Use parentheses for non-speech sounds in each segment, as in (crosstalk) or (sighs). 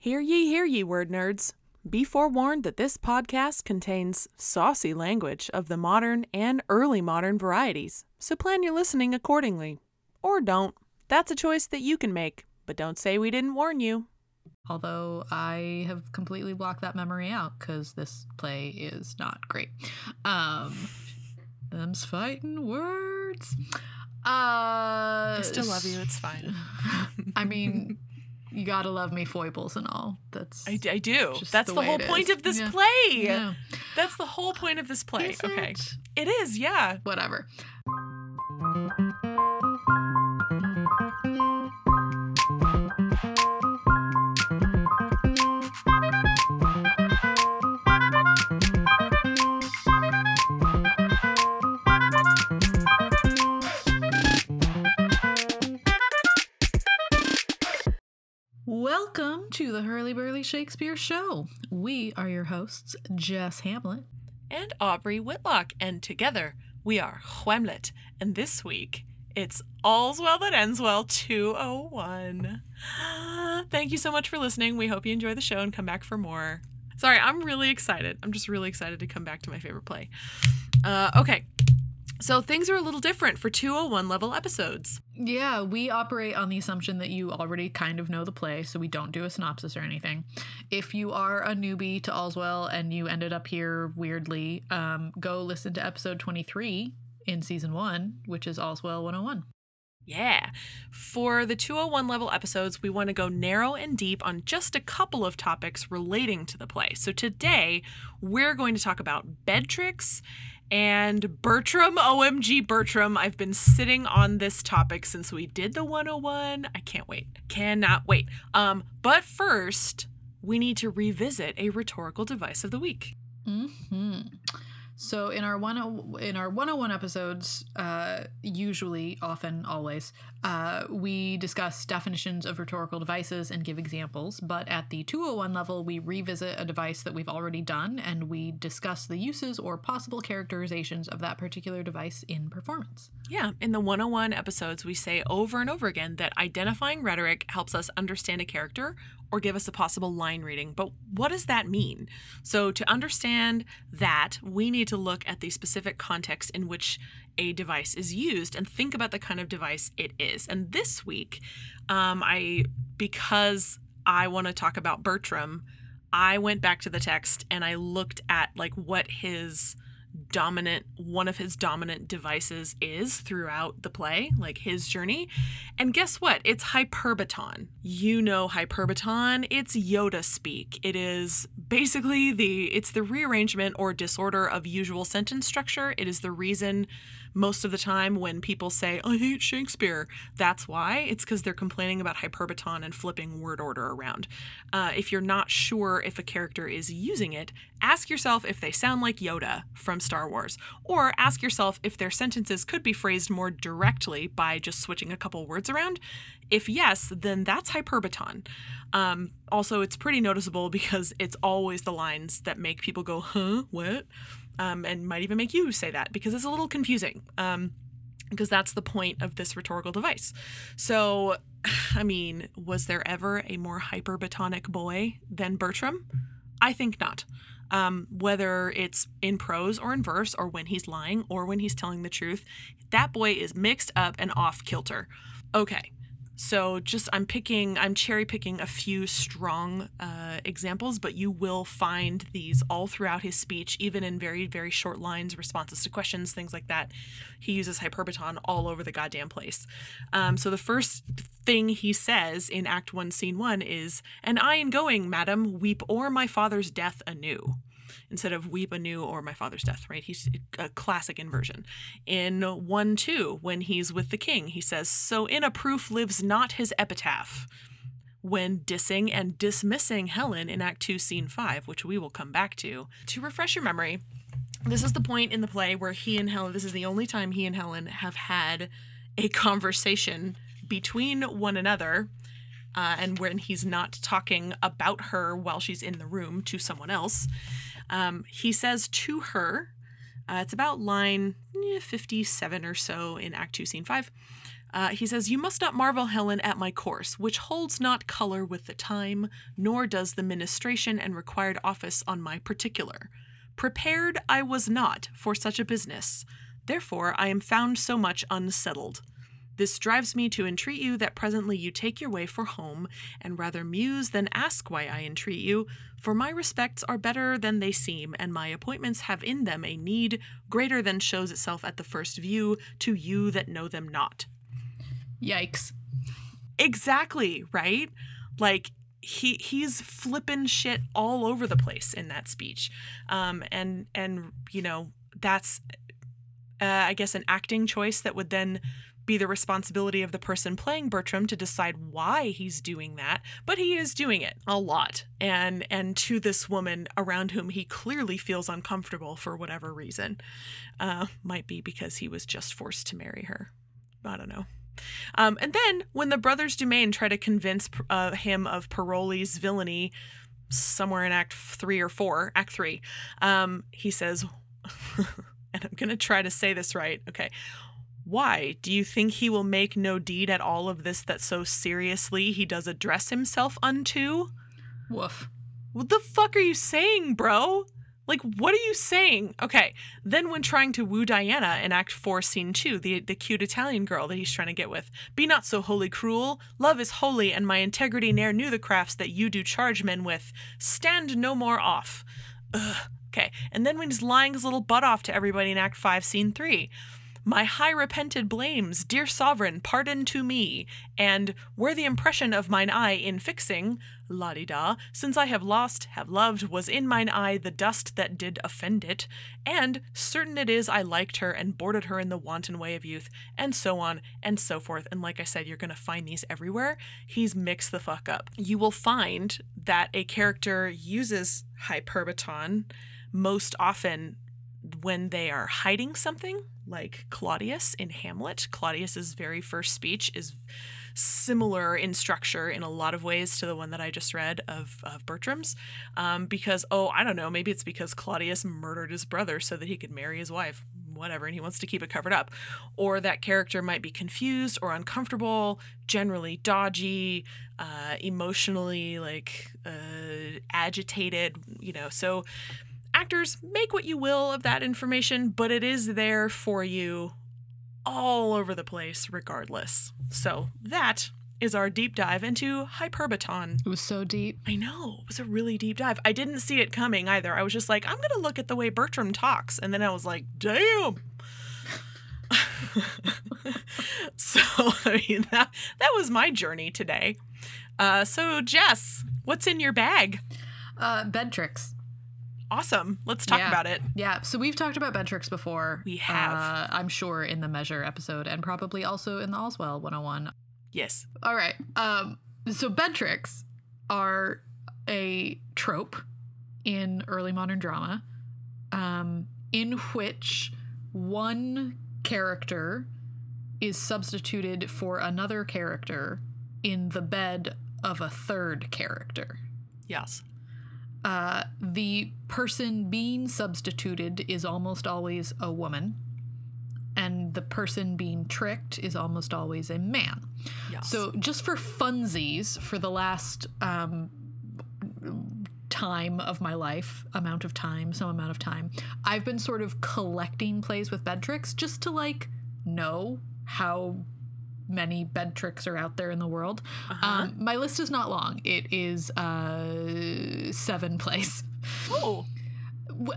Hear ye, hear ye, word nerds. Be forewarned that this podcast contains saucy language of the modern and early modern varieties, so plan your listening accordingly. Or don't. That's a choice that you can make, but don't say we didn't warn you. Although I have completely blocked that memory out because this play is not great. Um, them's fighting words. Uh, I still love you. It's fine. (laughs) I mean, you gotta love me foibles and all. That's I, I do. That's the the, whole point is. of this Yeah. play. yeah, That's the whole point of this play. Is okay. it? It is, yeah. whatever. To the Hurly Burly Shakespeare Show. We are your hosts, Jess Hamlet. And Aubrey Whitlock. And together we are Whamlet. And this week it's All's Well That Ends Well 201. (gasps) Thank you so much for listening. We hope you enjoy the show and come back for more. Sorry, I'm really excited. I'm just really excited to come back to my favorite play. Uh, okay. So things are a little different for 201 level episodes. Yeah, we operate on the assumption that you already kind of know the play, so we don't do a synopsis or anything. If you are a newbie to All's Well and you ended up here weirdly, um, go listen to episode 23 in season one, which is All's Well 101. Yeah. For the 201 level episodes, we want to go narrow and deep on just a couple of topics relating to the play. So today, we're going to talk about bed tricks and Bertram. OMG, Bertram. I've been sitting on this topic since we did the 101. I can't wait. Cannot wait. Um, but first, we need to revisit a rhetorical device of the week. hmm So in our one in our 101 episodes, uh, usually, often, always, uh, we discuss definitions of rhetorical devices and give examples. But at the 201 level, we revisit a device that we've already done and we discuss the uses or possible characterizations of that particular device in performance. Yeah, in the 101 episodes, we say over and over again that identifying rhetoric helps us understand a character or give us a possible line reading. But what does that mean? So, to understand that, we need to look at the specific context in which a device is used and think about the kind of device it is. And this week, um, I because I want to talk about Bertram, I went back to the text and I looked at like what his dominant one of his dominant devices is throughout the play like his journey. And guess what? It's hyperbaton. You know hyperbaton. It's yoda speak. It is basically the it's the rearrangement or disorder of usual sentence structure. It is the reason most of the time when people say i hate shakespeare. That's why. It's because they're complaining about hyperbaton and flipping word order around. Uh, if you're not sure if a character is using it ask yourself if they sound like yoda from star wars or ask yourself if their sentences could be phrased more directly by just switching a couple words around. If yes then that's hyperbaton. Um, also it's pretty noticeable (laughs) because it's always the lines that make people go huh? What um, and might even make you say that because it's a little confusing. Um, because that's the point of this rhetorical device. So, (sighs) I mean, was there ever a more hyperbatonic boy than Bertram? I think not. Um, whether it's in prose or in verse, or when he's lying or when he's telling the truth, that boy is mixed up and off kilter. Okay, so just I'm picking, I'm cherry picking a few strong uh, examples, but you will find these all throughout his speech, even in very, very short lines, responses to questions, things like that. He uses hyperbaton all over the goddamn place. Um, so the first thing he says in Act One, Scene One is, "And I in going, madam, weep o'er my father's death anew." Instead of weep anew or my father's death, right? He's a classic inversion. In 1 2, when he's with the king, he says, So in a proof lives not his epitaph. When dissing and dismissing Helen in Act 2, Scene 5, which we will come back to. To refresh your memory, this is the point in the play where he and Helen, this is the only time he and Helen have had a conversation between one another uh, and when he's not talking about her while she's in the room to someone else, um, he says to her, uh, it's about line eh, 57 or so in Act 2, Scene 5. Uh, he says, You must not marvel, Helen, at my course, which holds not color with the time, nor does the ministration and required office on my particular. Prepared I was not for such a business. Therefore I am found so much unsettled. This drives me to entreat you that presently you take your way for home, and rather muse than ask why I entreat you, for my respects are better than they seem, and my appointments have in them a need greater than shows itself at the first view to you that know them not. Yikes. Exactly, right? Like he he's flipping shit all over the place in that speech. Um and and you know, that's uh, I guess an acting choice that would then be the responsibility of the person playing Bertram to decide why he's doing that, but he is doing it a lot and and to this woman around whom he clearly feels uncomfortable for whatever reason. Uh, might be because he was just forced to marry her. I don't know. Um, and then when the brothers Dumaine try to convince uh, him of Parolles' villainy somewhere in Act three or four, Act three, um, he says, (laughs) and I'm to try to say this right. Okay. Why do you think he will make no deed at all of this that so seriously he does address himself unto? Woof. What the fuck are you saying, bro? Like, what are you saying? Okay. Then, when trying to woo Diana in Act 4, Scene 2, the, the cute Italian girl that he's trying to get with, be not so wholly cruel. Love is holy, and my integrity ne'er knew the crafts that you do charge men with. Stand no more off. Ugh. Okay. And then, when he's lying his little butt off to everybody in Act 5, Scene 3, my high repented blames, dear sovereign, pardon to me, and where the impression of mine eye in fixing, la di da, since I have lost, have loved, was in mine eye the dust that did offend it, and certain it is I liked her and boarded her in the wanton way of youth, and so on and so forth. And like I said, you're gonna find these everywhere. He's mixed the fuck up. You will find that a character uses hyperbaton most often when they are hiding something, like Claudius in Hamlet. Claudius's very first speech is similar in structure in a lot of ways to the one that I just read of, of Bertram's. Um, because, oh, I don't know, maybe it's because Claudius murdered his brother so that he could marry his wife, whatever, and he wants to keep it covered up. Or that character might be confused or uncomfortable, generally dodgy, uh, emotionally like uh, agitated, you know. So, actors, make what you will of that information, but it is there for you all over the place regardless. So that is our deep dive into Hyperbaton. It was so deep. I know. It was a really deep dive. I didn't see it coming either. I was just like, I'm going to look at the way Bertram talks. And then I was like, damn. (laughs) so, I mean, that, that was my journey today. Uh, so, Jess, what's in your bag? Uh, bed tricks. Awesome. Let's talk Yeah. about it. Yeah, so we've talked about bed tricks before. We have. Uh, I'm sure in the Measure episode and probably also in the Allswell 101. Yes. All right. Um, so bed tricks are a trope in early modern drama um, in which one character is substituted for another character in the bed of a third character. Yes. Uh, the person being substituted is almost always a woman, and the person being tricked is almost always a man. Yes. So, just for funsies, for the last um, time of my life, amount of time, some amount of time, I've been sort of collecting plays with bed tricks just to like know how many bed tricks are out there in the world. Uh-huh. Um, my list is not long. It is uh, seven plays. oh,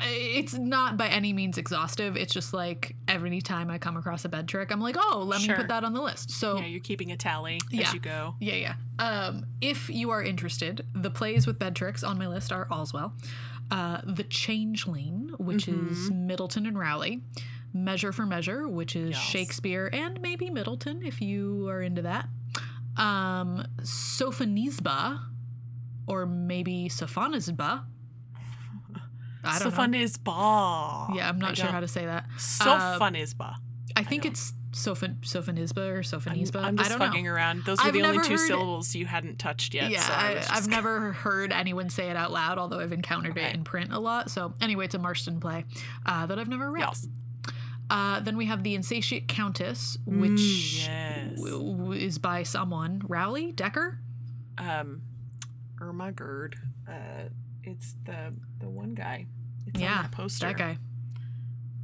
It's not by any means exhaustive. It's just like every time I come across a bed trick, I'm like, oh, let Sure. me put that on the list. So yeah, you're keeping a tally Yeah. as you go. yeah, yeah. Um, if you are interested, the plays with bed tricks on my list are Allswell, uh, The Changeling, which is Middleton and Rowley, Measure for Measure, which is Yes. Shakespeare and maybe Middleton if you are into that. Um, Sophonisba, or maybe Sophonisba. I don't know. fun is ba. Yeah, I'm I not sure don't- how to say that. So Uh, fun is ba. I think don't- it's Sophon- Sophonisba or I'm, Sophonisba. I'm I just don't fucking know. around. Those were I've the only two heard- syllables you hadn't touched yet. Yeah, so I I, I've just- never heard anyone say it out loud, although I've encountered it in print a lot. So, anyway, it's a Marston play uh, that I've never read. Yes. Uh, then we have The Insatiate Countess, Mm, which yes. Yes. w- w- is by someone Rowley Decker. Um, Irma Gerd. Uh, it's the the one guy. It's on yeah, that poster. that guy.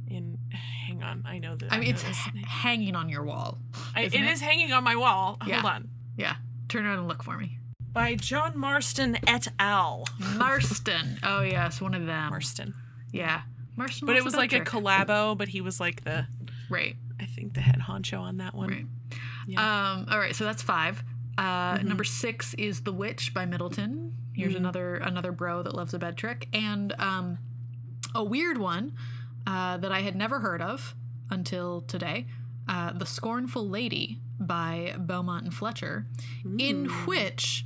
In hang on, I know that. I mean, it's h- hanging on your wall. I, it it? is hanging on my wall. Yeah. Hold on. Yeah, turn around and look for me. By John Marston et al. Marston. oh yes, one of them. Marston. Yeah, Marston. But it was like a collabo, but he was like the right. I think the head honcho on that one. Right. Yeah. Um, all right, so that's five. Uh, Mhm. Number six is The Witch by Middleton. Here's Mhm. another another bro that loves a bed trick, and um, a weird one uh, that I had never heard of until today. Uh, the Scornful Lady by Beaumont and Fletcher, in which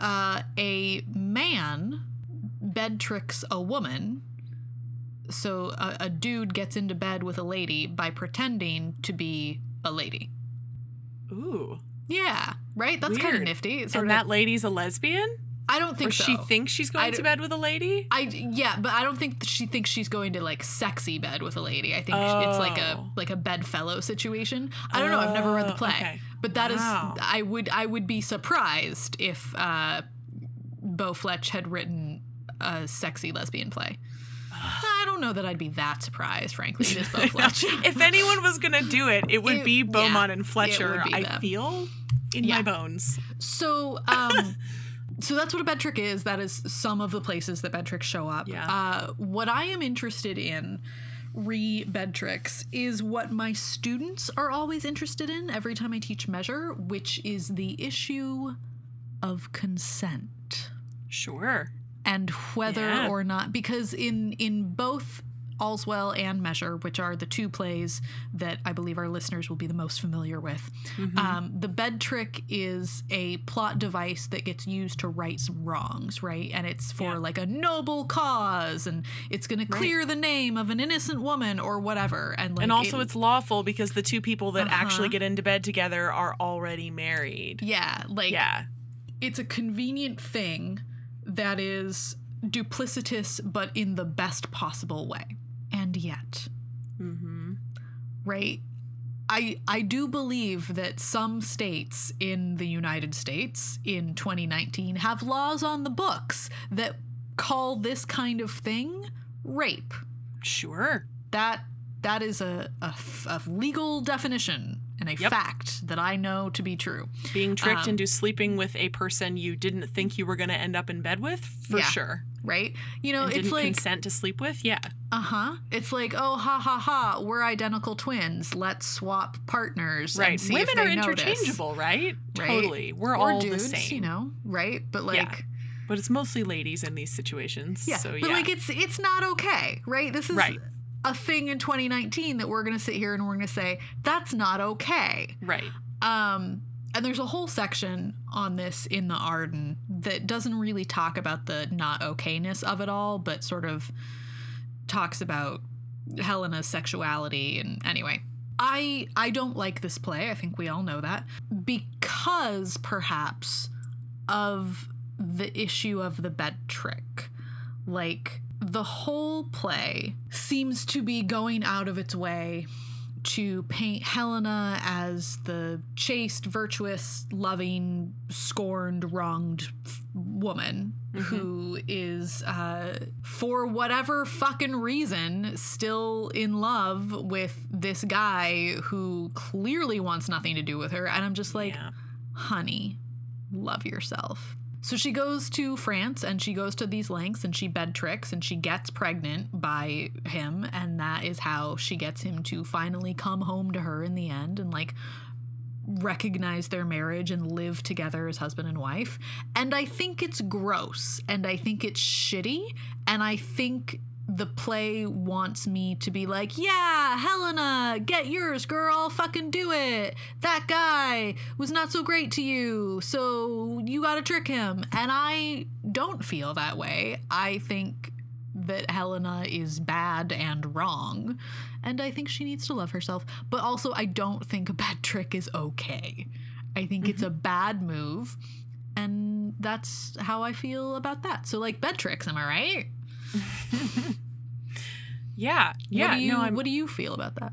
uh, a man bed tricks a woman. So a, a dude gets into bed with a lady by pretending to be a lady. Ooh. Yeah, right. That's kind of nifty. Sort And of, that lady's a lesbian? I don't think or so. she thinks she's going to bed with a lady? I yeah, but I don't think she thinks she's going to like sexy bed with a lady. I think it's like a Oh. like a bedfellow situation. I don't know. I've never read the Oh, play, okay. but that is Wow. I would I would be surprised if uh, Bo Fletch had written a sexy lesbian play. I don't know that I'd be that surprised, frankly. It is Bo Fletch. if anyone was going to do it, it would It- be Beaumont yeah, and Fletcher. I them. feel in Yeah. my bones. So, um, (laughs) so that's what a bed trick is. That is some of the places that bed tricks show up. Yeah. Uh, what I am interested in re bed tricks is what my students are always interested in every time I teach measure, which is the issue of consent Sure. And whether Yeah. or not because in in both All's Well and Measure, which are the two plays that I believe our listeners will be the most familiar with, Mm-hmm. um, the bed trick is a plot device that gets used to right some wrongs, right? And it's for Yeah. like a noble cause, and it's going to clear the name of an innocent woman or whatever. And like, and also, it- it's lawful because the two people that actually Uh-huh. get into bed together are already married. yeah, like Yeah. it's a convenient thing that is duplicitous, but in the best possible way. And yet, Mm-hmm. right? I I do believe that some states in the United States in 2019 have laws on the books that call this kind of thing rape. Sure. That that is a, a, a legal definition and a Yep. fact that I know to be true. Being tricked Um, into sleeping with a person you didn't think you were going to end up in bed with, for Yeah. sure. Right? You know, and it's didn't like consent to sleep with, yeah. Uh huh. It's like, oh, ha ha ha, we're identical twins. Let's swap partners. Right. Women are interchangeable, right? Right? Totally. We're or all dudes, the same. you know, right? But like, Yeah. But it's mostly ladies in these situations. yeah, So, yeah. but like, it's it's not okay, right? This is Right. A thing in 2019 that we're gonna sit here and we're gonna say that's not okay. right. Um, and there's a whole section on this in the Arden that doesn't really talk about the not okayness of it all, but sort of talks about Helena's sexuality. And anyway, I I don't like this play. I think we all know that because perhaps of the issue of the bed trick, like. The whole play seems to be going out of its way to paint Helena as the chaste, virtuous, loving, scorned, wronged f- woman who is, uh, for whatever fucking reason, still in love with this guy who clearly wants nothing to do with her. And I'm just like, yeah. honey, love yourself. So she goes to France and she goes to these lengths and she bed tricks and she gets pregnant by him. And that is how she gets him to finally come home to her in the end and like recognize their marriage and live together as husband and wife. And I think it's gross and I think it's shitty. And I think the play wants me to be like, yeah, Helena, get yours, girl, fucking do it. That guy was not so great to you, so you gotta trick him. And I don't feel that way. I think that Helena is bad and wrong, and I think she needs to love herself. But also, I don't think a bad trick is okay. I think it's a mm-hmm. bad move, and that's how I feel about that. So, like, bed tricks, am I right? Yeah. (laughs) Yeah. What do you, no, I'm, what do you feel about that?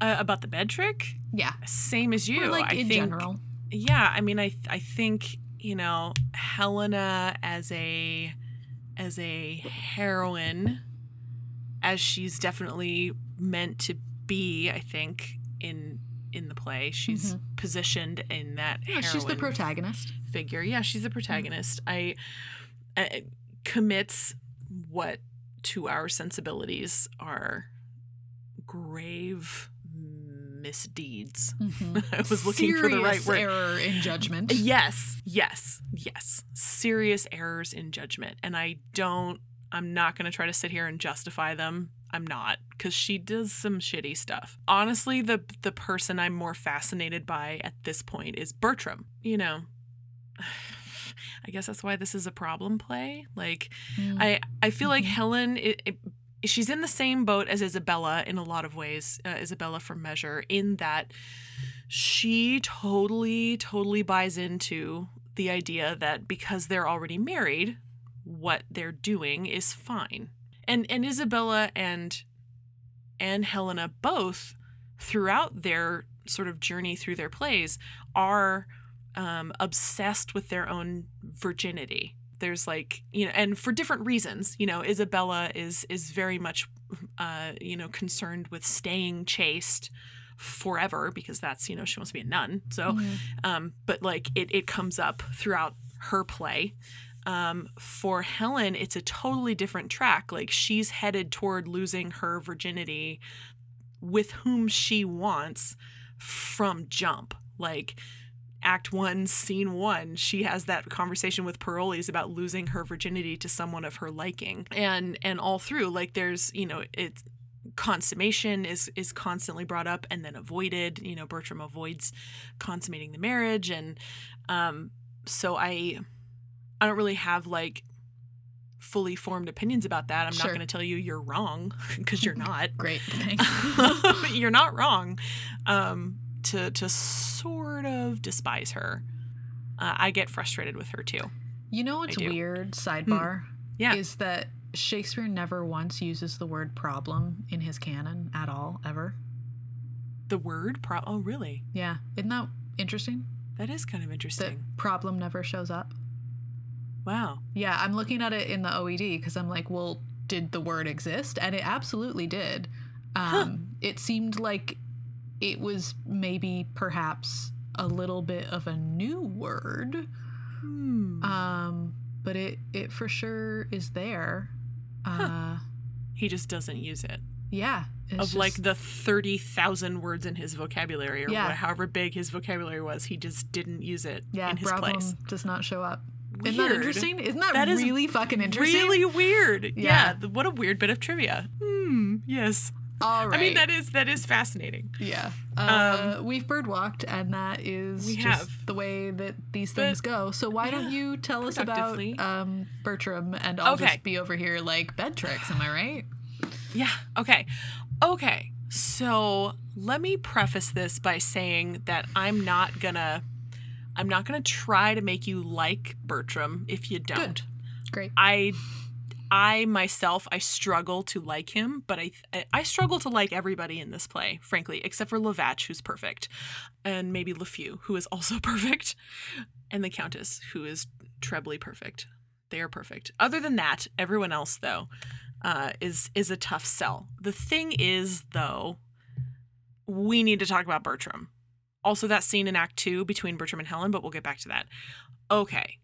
Uh, about the bed trick, Yeah. same as you. Or like I in think, general. Yeah, I mean, I I think you know Helena as a as a heroine, as she's definitely meant to be. I think in in the play, she's positioned in that. Mm-hmm. Yeah, she's the protagonist. figure. Yeah, she's the protagonist. I, I commits what to our sensibilities are grave misdeeds. Mhm. (laughs) I was looking for the right Serious word. error in judgment. Yes, yes, yes. Serious errors in judgment. And I don't, I'm not going to try to sit here and justify them. I'm not, because she does some shitty stuff. Honestly, the the person I'm more fascinated by at this point is Bertram. You know, (sighs) (sighs) (sighs) I guess that's why this is a problem play. Like, Mm. I I feel like Mhm. Helen it, it, she's in the same boat as Isabella in a lot of ways. Uh, Isabella from Measure in that she totally totally buys into the idea that because they're already married, what they're doing is fine. And and Isabella and and Helena both throughout their sort of journey through their plays are um, obsessed with their own virginity. There's like you know, and for different reasons. You know, Isabella is is very much uh, you know concerned with staying chaste forever because that's you know she wants to be a nun. So Mhm. um, but like it, it comes up throughout her play. Um, for Helen, it's a totally different track. Like she's headed toward losing her virginity with whom she wants from jump. Like act one, scene one, she has that conversation with Parolles about losing her virginity to someone of her liking. And and all through, like there's, you know, it's consummation is is constantly brought up and then avoided. You know, Bertram avoids consummating the marriage and um so I I don't really have like fully formed opinions about that. I'm Sure. not going to tell you you're wrong (laughs) because you're (laughs) not. Great. (laughs) Thanks. you're not wrong. Um to to sort of despise her. Uh, I get frustrated with her too. you know what's weird? Sidebar. Yeah. Is that Shakespeare never once uses the word problem in his canon at all, ever. The word pro Oh, really? Yeah. Isn't that interesting? That is kind of That interesting. problem never shows up. Wow. Yeah, I'm looking at it in the OED because I'm like, well, did the word exist? And it absolutely did. Um, It seemed like it was maybe perhaps a little bit of a new word, Hmm. um, but it it for sure is there. Uh, he just doesn't use it. yeah, of like the 30,000 words in his vocabulary or Yeah. however big his vocabulary was, he just didn't use it yeah, in his problem place. does not show up. Isn't that interesting? Isn't that, That is really fucking interesting? Really weird. Yeah. Yeah. what a weird bit of trivia. Hmm. Yes. All right. I mean that is that is fascinating. Yeah. Uh, we've birdwalked, and that is Um, We just have. the way that these But- things go. So why don't you tell us about um, Bertram, and I'll Okay. just be over here like bed tricks. Am I right? Yeah. Okay. Okay. So let me preface this by saying that I'm not gonna I'm not gonna try to make you like Bertram if you don't. Great. I I myself I struggle to like him, but I I struggle to like everybody in this play, frankly, except for Lavatch, who's perfect, and maybe Lafew, who is also (laughs) perfect, and the Countess, who is trebly perfect. They are perfect. Other than that, everyone else though uh, is is a tough sell. The thing is though, we need to talk about Bertram. Also, that scene in Act Two between Bertram and Helen, but we'll get back to that. Okay,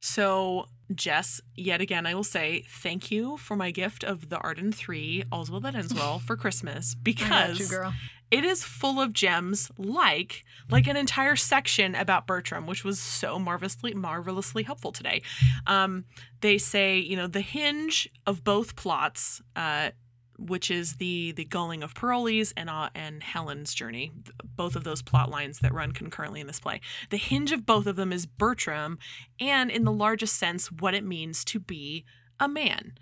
so, Jess, yet again, I will say thank you for my gift of the Arden 3, All's Well That Ends Well, for Christmas (laughs) because you, it is full of gems like like an entire section about Bertram, which was so marvelously marvelously helpful today. Um, they say, you know, the hinge of both plots, uh, which is the the gulling of Parolles and uh, and Helen's journey, both of those plot lines that run concurrently in this play. The hinge of both of them is Bertram, and in the largest sense, what it means to be a man.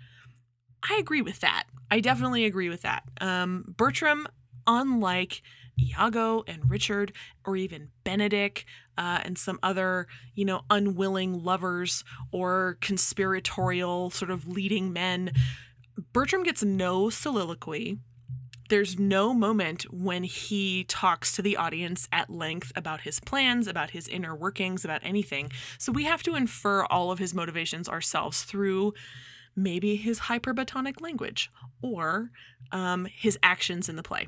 I agree with that. I definitely agree with that. Um, Bertram, unlike Iago and Richard, or even Benedick uh, and some other, you know, unwilling lovers or conspiratorial sort of leading men, Bertram gets no soliloquy, there's no moment when he talks to the audience at length about his plans, about his inner workings, about anything. So we have to infer all of his motivations ourselves through maybe his hyperbatonic language or um, his actions in the play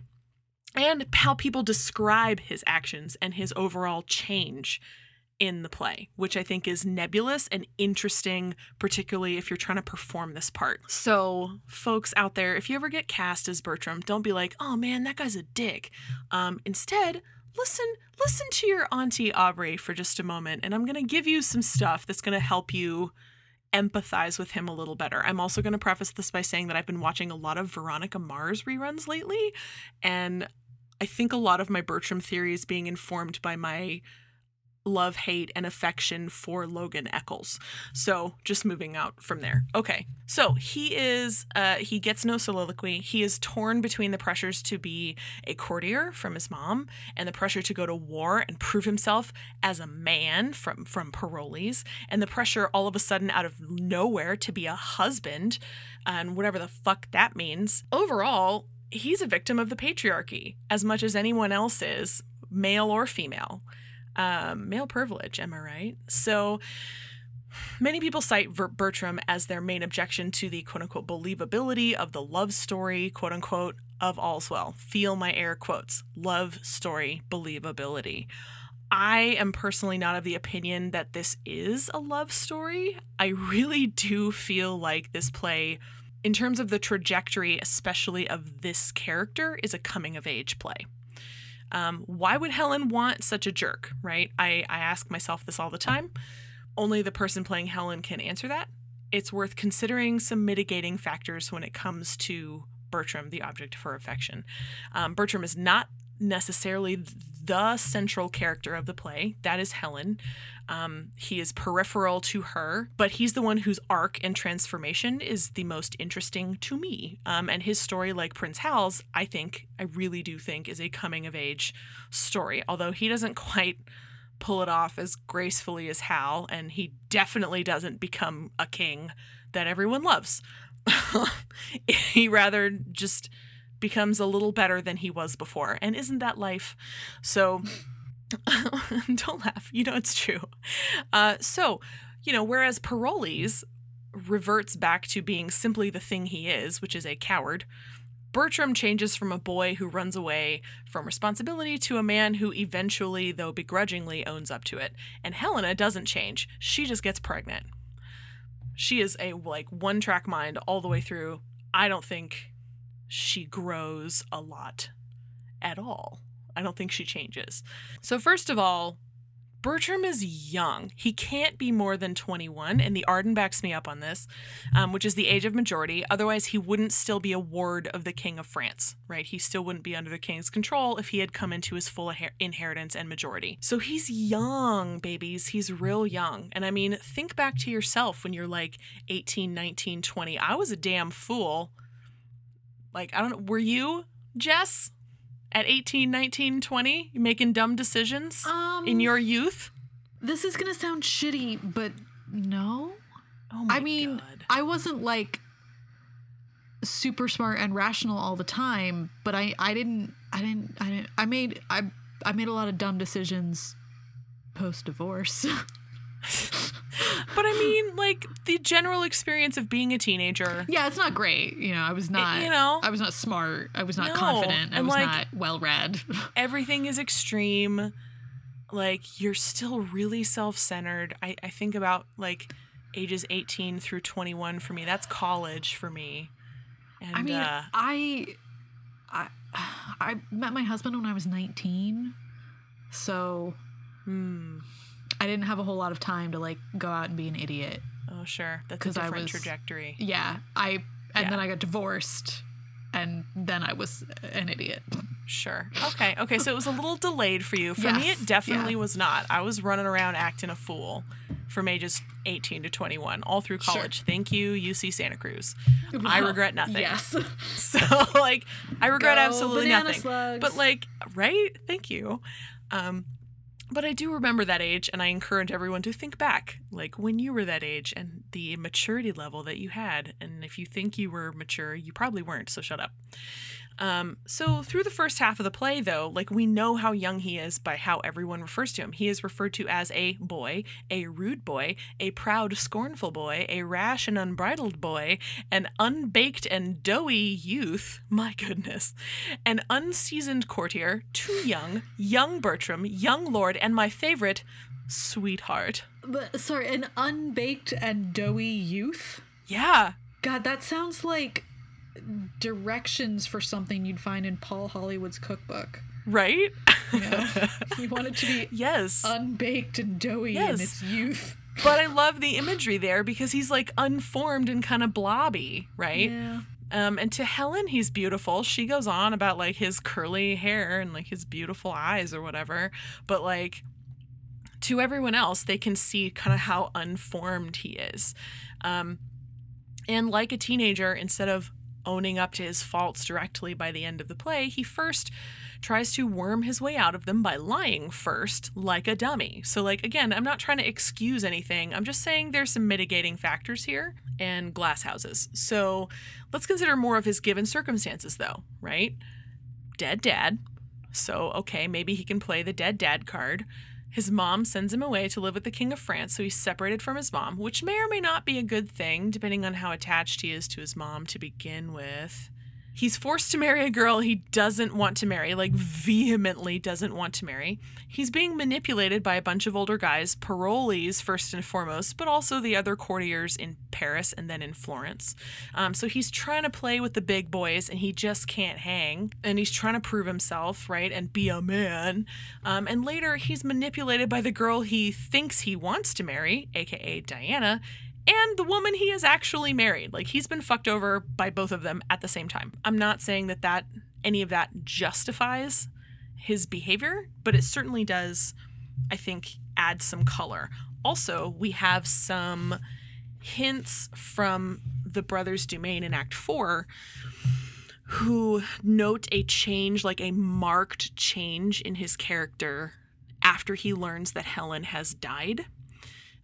and how people describe his actions and his overall change in the play, which I think is nebulous and interesting, particularly if you're trying to perform this part. So, folks out there, if you ever get cast as Bertram, don't be like, "Oh man, that guy's a dick." Um, instead, listen, listen to your auntie Aubrey for just a moment, and I'm gonna give you some stuff that's gonna help you empathize with him a little better. I'm also going to preface this by saying that I've been watching a lot of Veronica Mars reruns lately, and I think a lot of my Bertram theory is being informed by my love, hate, and affection for Logan Echolls. So just moving out from there. Okay. So he is, uh, he gets no soliloquy. He is torn between the pressures to be a courtier from his mom and the pressure to go to war and prove himself as a man from, from Parolles and the pressure all of a sudden out of nowhere to be a husband and whatever the fuck that means. Overall, he's a victim of the patriarchy as much as anyone else is, male or female um, male privilege, am I right? So many people cite Bertram as their main objection to the quote unquote believability of the love story, quote unquote, of All's Well. Feel my air quotes love story believability. I am personally not of the opinion that this is a love story. I really do feel like this play, in terms of the trajectory, especially of this character, is a coming of age play. Um, why would Helen want such a jerk, right? I, I ask myself this all the time. Only the person playing Helen can answer that. It's worth considering some mitigating factors when it comes to Bertram, the object of her affection. Um, Bertram is not necessarily the central character of the play. That is Helen. Um, he is peripheral to her, but he's the one whose arc and transformation is the most interesting to me. Um, and his story, like Prince Hal's, I think, I really do think, is a coming of age story. Although he doesn't (laughs) quite pull it off as gracefully as Hal, and he definitely doesn't become a king that everyone loves. (laughs) he rather just becomes a little better than he was before. And isn't that life? So (laughs) don't laugh. You know it's true. Uh, so, you know, whereas Parolles reverts back to being simply the thing he is, which is a coward, Bertram changes from a boy who runs away from responsibility to a man who eventually, though begrudgingly, owns up to it. And Helena doesn't change. She just gets pregnant. She is a like one track mind all the way through. I don't think she grows a lot at all. I don't think she changes. So, first of all, Bertram is young. He can't be more than 21, and the Arden backs me up on this, um, which is the age of majority. Otherwise, he wouldn't still be a ward of the King of France, right? He still wouldn't be under the King's control if he had come into his full inheritance and majority. So he's young, babies. He's real young. And I mean, think back to yourself when you're like 18, 19, 20. I was a damn fool like, I don't know, were you, Jess, at 18, 19, 20, making dumb decisions um, in your youth? This is going to sound shitty, but no. Oh my god. I mean, God. I wasn't like super smart and rational all the time, but I I didn't I didn't I didn't I made I I made a lot of dumb decisions post divorce. (laughs) (laughs) but I mean, like the general experience of being a teenager. Yeah, it's not great. You know, I was not. It, you know, I was not smart. I was not no, confident. I was like, not well read. (laughs) everything is extreme. Like you're still really self centered. I I think about like ages 18 through 21 for me. That's college for me. And, I mean, uh, I, I, (sighs) I met my husband when I was 19, so. Hmm. I didn't have a whole lot of time to like go out and be an idiot. Oh, sure. That's a different I was, trajectory. Yeah. I and yeah. then I got divorced and then I was an idiot. Sure. Okay. Okay. So it was a little delayed for you. For yes. me, it definitely yeah. was not. I was running around acting a fool from ages 18 to 21 all through college. Sure. Thank you, UC Santa Cruz. Well, I regret nothing. Yes. (laughs) So, like, I regret Go absolutely nothing. Slugs. But, like, right? Thank you. Um, but I do remember that age, and I encourage everyone to think back, like when you were that age and the maturity level that you had. And if you think you were mature, you probably weren't, so shut up. Um, so through the first half of the play, though, like we know how young he is by how everyone refers to him. He is referred to as a boy, a rude boy, a proud, scornful boy, a rash and unbridled boy, an unbaked and doughy youth. (laughs) My goodness, an unseasoned courtier, too young, young Bertram, young lord, and my favorite, sweetheart. But sorry, an unbaked and doughy youth. Yeah. God, that sounds like directions for something you'd find in Paul Hollywood's cookbook. Right? You, know? you want it to be (laughs) yes. unbaked and doughy Yes. in its youth. but I love the imagery there because he's like unformed and kind of blobby, right? Yeah. Um, and to Helen, he's beautiful. She goes on about like his curly hair and like his beautiful eyes or whatever. But like to everyone else, they can see kind of how unformed he is. Um, and like a teenager, instead of owning up to his faults directly by the end of the play, he first tries to worm his way out of them by lying first, like a dummy. So, like, again, I'm not trying to excuse anything. I'm just saying there's some mitigating factors here and glass houses. So, let's consider more of his given circumstances, though, right? Dead dad. So, okay, maybe he can play the dead dad card. His mom sends him away to live with the King of France, so he's separated from his mom, which may or may not be a good thing, depending on how attached he is to his mom to begin with. He's forced to marry a girl he doesn't want to marry, like vehemently doesn't want to marry. He's being manipulated by a bunch of older guys, Parolles first and foremost, but also the other courtiers in Paris and then in Florence. Um, so he's trying to play with the big boys and he just can't hang. And he's trying to prove himself, right, and be a man. Um, and later he's manipulated by the girl he thinks he wants to marry, aka Diana, and the woman he has actually married. Like he's been fucked over by both of them at the same time. I'm not saying that that any of that justifies his behavior, but it certainly does I think add some color. Also, we have some hints from the brothers Dumaine in Act 4 who note a change, like a marked change in his character after he learns that Helen has died.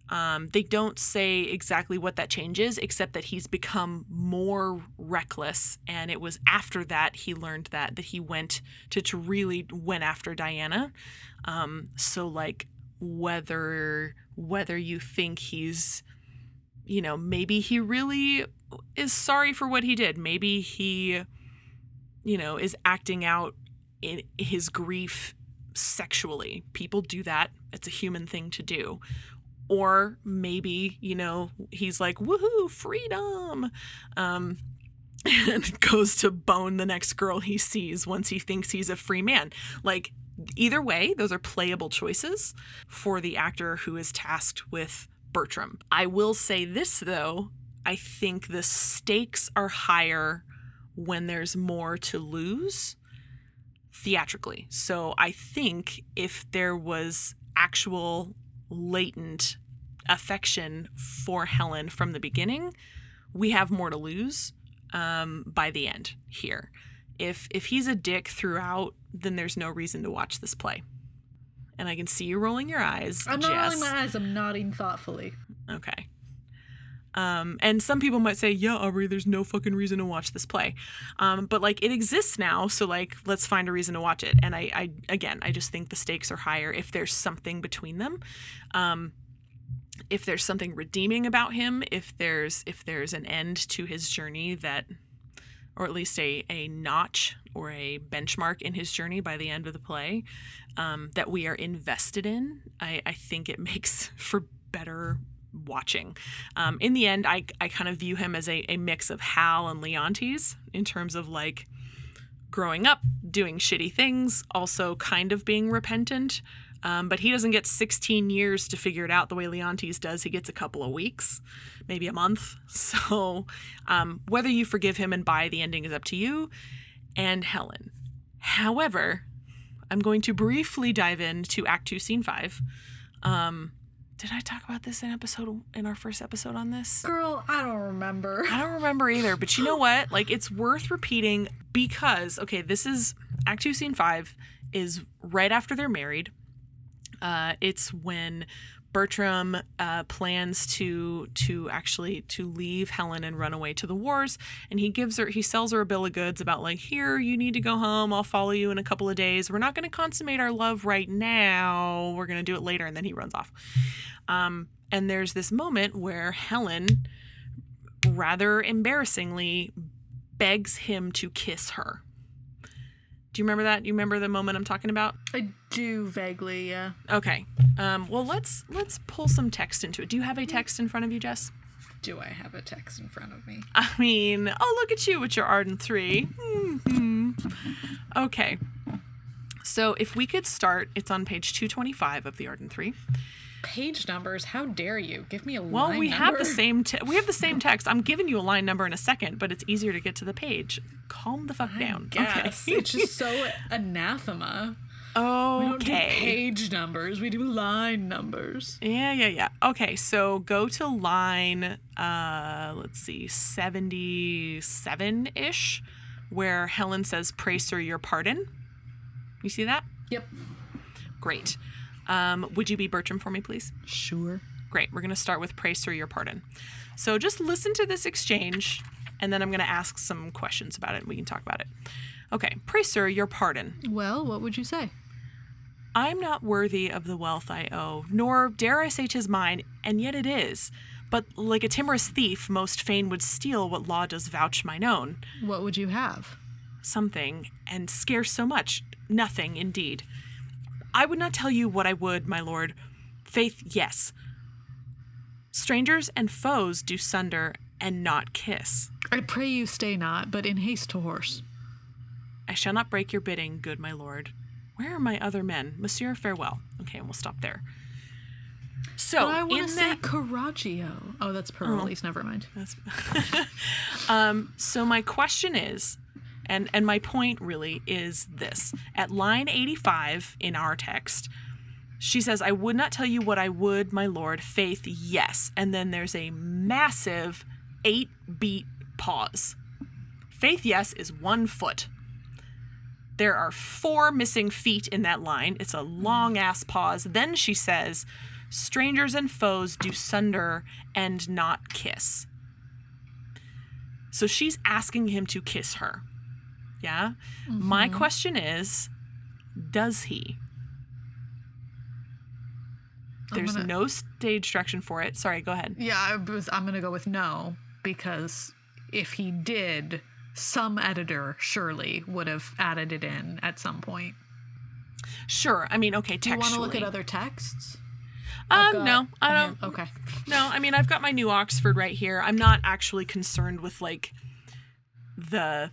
Um, they don't say exactly what that change is, except that he's become more reckless. And it was after that he learned that that he went to, to really went after Diana. Um, so like whether whether you think he's you know maybe he really is sorry for what he did maybe he you know is acting out in his grief sexually people do that it's a human thing to do or maybe you know he's like woohoo freedom. Um (laughs) and goes to bone the next girl he sees once he thinks he's a free man. Like either way those are playable choices for the actor who is tasked with bertram. I will say this though. I think the stakes are higher when there's more to lose theatrically. So i think if there was actual latent affection for Helen from the beginning, we have more to lose um, by the end here. If if he's a dick throughout, then there's no reason to watch this play. And I can see you rolling your eyes. I'm not Jess. rolling my eyes, I'm nodding thoughtfully. Okay. Um, and some people might say, yeah, Aubrey, there's no fucking reason to watch this play. Um, but like it exists now, so like let's find a reason to watch it. And I, I again, I just think the stakes are higher if there's something between them. Um, if there's something redeeming about him, if there's if there's an end to his journey that or at least a, a notch or a benchmark in his journey by the end of the play um, that we are invested in, I, I think it (laughs) makes for better watching. Um, in the end, I, I kind of view him as a, a mix of Hal and Leontes in terms of like growing up, doing shitty things, also kind of being repentant. Um, but he doesn't get 16 years to figure it out the way Leontes does. He gets a couple of weeks, maybe a month. (laughs) So um, whether you forgive him and buy the ending is up to you and Helen. However, I'm going to briefly dive into Act Two, Scene Five. Um, did I talk about this in episode in our first episode on this? Girl, I don't remember. I don't remember either, but you know what? Like it's worth repeating because okay, this is Act 2 scene 5 is right after they're married. Uh it's when Bertram uh, plans to to actually to leave Helen and run away to the wars, and he gives her he sells her a bill of goods about like here you need to go home. I'll follow you in a couple of days. We're not going to consummate our love right now. We're going to do it later, and then he runs off. Um, and there's this moment where Helen, rather embarrassingly, begs him to kiss her. Do you remember that? You remember the moment I'm talking about? I do vaguely, yeah. Okay. Um, well, let's let's pull some text into it. Do you have a text in front of you, Jess? Do I have a text in front of me? I mean, oh look at you with your Arden 3 hmm Okay. So if we could start, it's on page 225 of the Arden 3. Page numbers? How dare you? Give me a Well, line we number. have the same te- we have the same text. I'm giving you a line number in a second, but it's easier to get to the page. Calm the fuck down. (laughs) Guess. Okay. it's just so anathema. Okay. We don't do page numbers. We do line numbers. Yeah, yeah, yeah. Okay, so go to line uh let's see, 77-ish where Helen says, "Pray sir your pardon." You see that? Yep. Great. Um, would you be Bertram for me, please? Sure. Great. We're going to start with "Pray sir your pardon." So just listen to this exchange and then I'm going to ask some questions about it and we can talk about it. Okay, pray sir your pardon. Well, what would you say? I'm not worthy of the wealth I owe, nor dare I say 'tis mine, and yet it is. But like a timorous thief, most fain would steal what law does vouch mine own. What would you have? Something, and scarce so much, nothing indeed. I would not tell you what I would, my lord. Faith, yes. Strangers and foes do sunder and not kiss. I pray you stay not, but in haste to horse. I shall not break your bidding, good my lord. Where are my other men? Monsieur, farewell. Okay, and we'll stop there. So, But I want in to say that Carraggio. Oh, that's Parolles'. Never mind. That's (laughs) um, so my question is, and and my point really is this: at line eighty-five in our text, she says, "I would not tell you what I would, my lord. Faith, yes." And then there's a massive eight-beat pause. Faith, yes, is one foot. There are four missing feet in that line. It's a long ass pause. Then she says, Strangers and foes do sunder and not kiss. So she's asking him to kiss her. Yeah? My question is Does he? There's gonna- no stage direction for it. Sorry, go ahead. Yeah, I was, I'm going to go with no because if he did, some editor surely would have added it in at some point. Sure. I mean, okay, Do you want to look at other texts? Um, got- no, I don't. okay. (laughs) No, I mean I've got my new Oxford right here. I'm not actually concerned with like the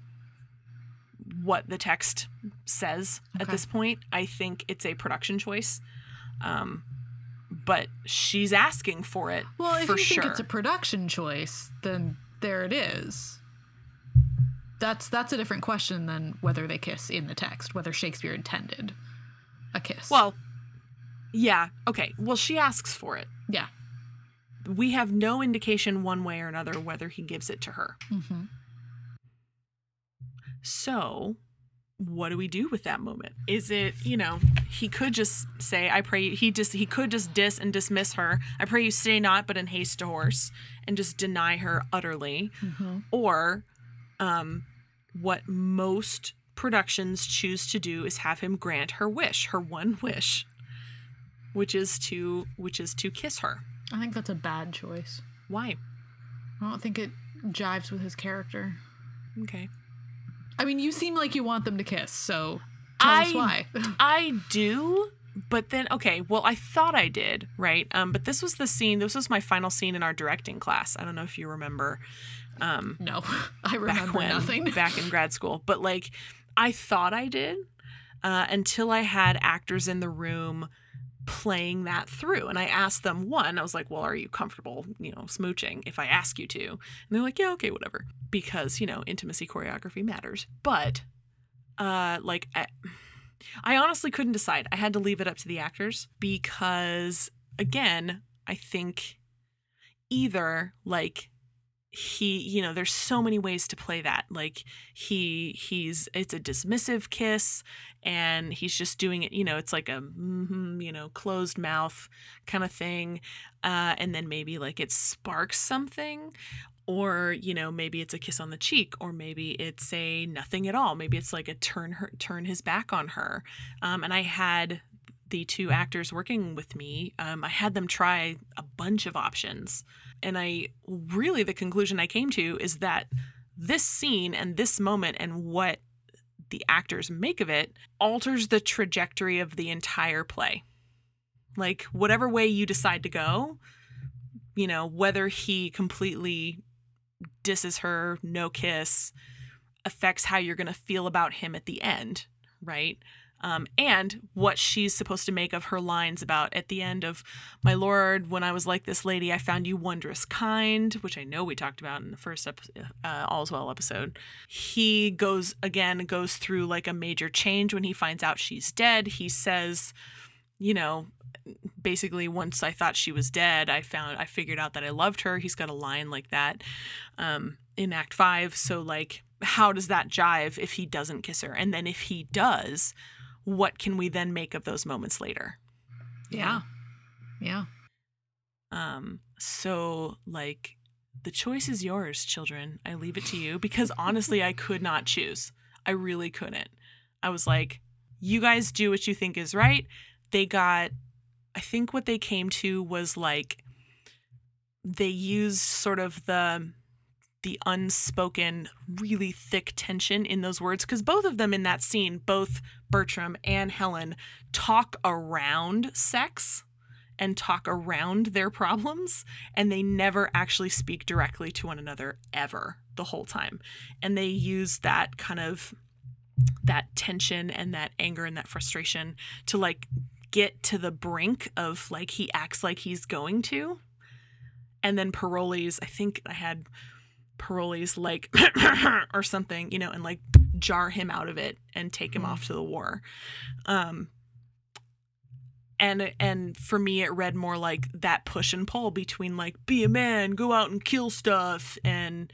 what the text says at this point. I think it's a production choice. Um but she's asking for it Well, if you sure. think it's a production choice, then there it is. That's that's a different question than whether they kiss in the text, whether Shakespeare intended a kiss. well, yeah, okay. Well, she asks for it. yeah. We have no indication one way or another whether he gives it to her. hmm So, what do we do with that moment? Is it, you know, he could just say, I pray you, he just, he could just dis and dismiss her. I pray you stay not, but in haste to horse and just deny her utterly. Or, um, what most productions choose to do is have him grant her wish, her one wish, which is to, which is to kiss her. I think that's a bad choice. Why? I don't think it jives with his character. Okay. I mean, you seem like you want them to kiss, so tell us I- why. (laughs) I do, but then okay, well I thought I did, right? Um but this was the scene, this was my final scene in our directing class. I don't know if you remember um no, (laughs) I back remember when nothing. back in grad school, but like I thought I did uh until I had actors in the room playing that through. And I asked them one I was like well are you comfortable you know smooching if I ask you to? And they're like yeah okay whatever. Because you know intimacy choreography matters. But uh like I, I honestly couldn't decide. I had to leave it up to the actors because again I think either like he you know there's so many ways to play that. Like he he's it's a dismissive kiss and he's just doing it you know it's like a mm-hmm, you know closed mouth kind of thing uh, and then maybe like it sparks something or you know maybe it's a kiss on the cheek or maybe it's a nothing at all. Maybe it's like a turn her turn his back on her. Um, and i had the two actors working with me. Um, i had them try a bunch of options and I really, the conclusion I came to is that this scene and this moment and what the actors make of it alters the trajectory of the entire play. Like, whatever way you decide to go, you know, whether he completely disses her, no kiss, affects how you're going to feel about him at the end, right? Um, and what she's supposed to make of her lines about at the end of my lord when i was like this lady i found you wondrous kind which i know we talked about in the first episode, uh, all's well episode. He goes again goes through like a major change when he finds out she's dead. He says you know basically once i thought she was dead i found i figured out that i loved her. He's got a line like that um, in act five. So like how does that jive if he doesn't kiss her? And then if he does what can we then make of those moments later? Yeah. Yeah. Um, so like the choice is yours, children. I leave it to you because (laughs) honestly, I could not choose. I really couldn't. I was like, you guys do what you think is right. They got, I think what they came to was like, they used sort of the the unspoken, really thick tension in those words because both of them in that scene, both Bertram and Helen, talk around sex and talk around their problems, and they never actually speak directly to one another ever the whole time. And they use that kind of that tension and that anger and that frustration to like get to the brink of like he acts like he's going to. And then Parolles, I think I had Parolles like (coughs) or something, you know, and like jar him out of it and take him mm. off to the war. Um and and for me it read more like that push and pull between like be a man, go out and kill stuff and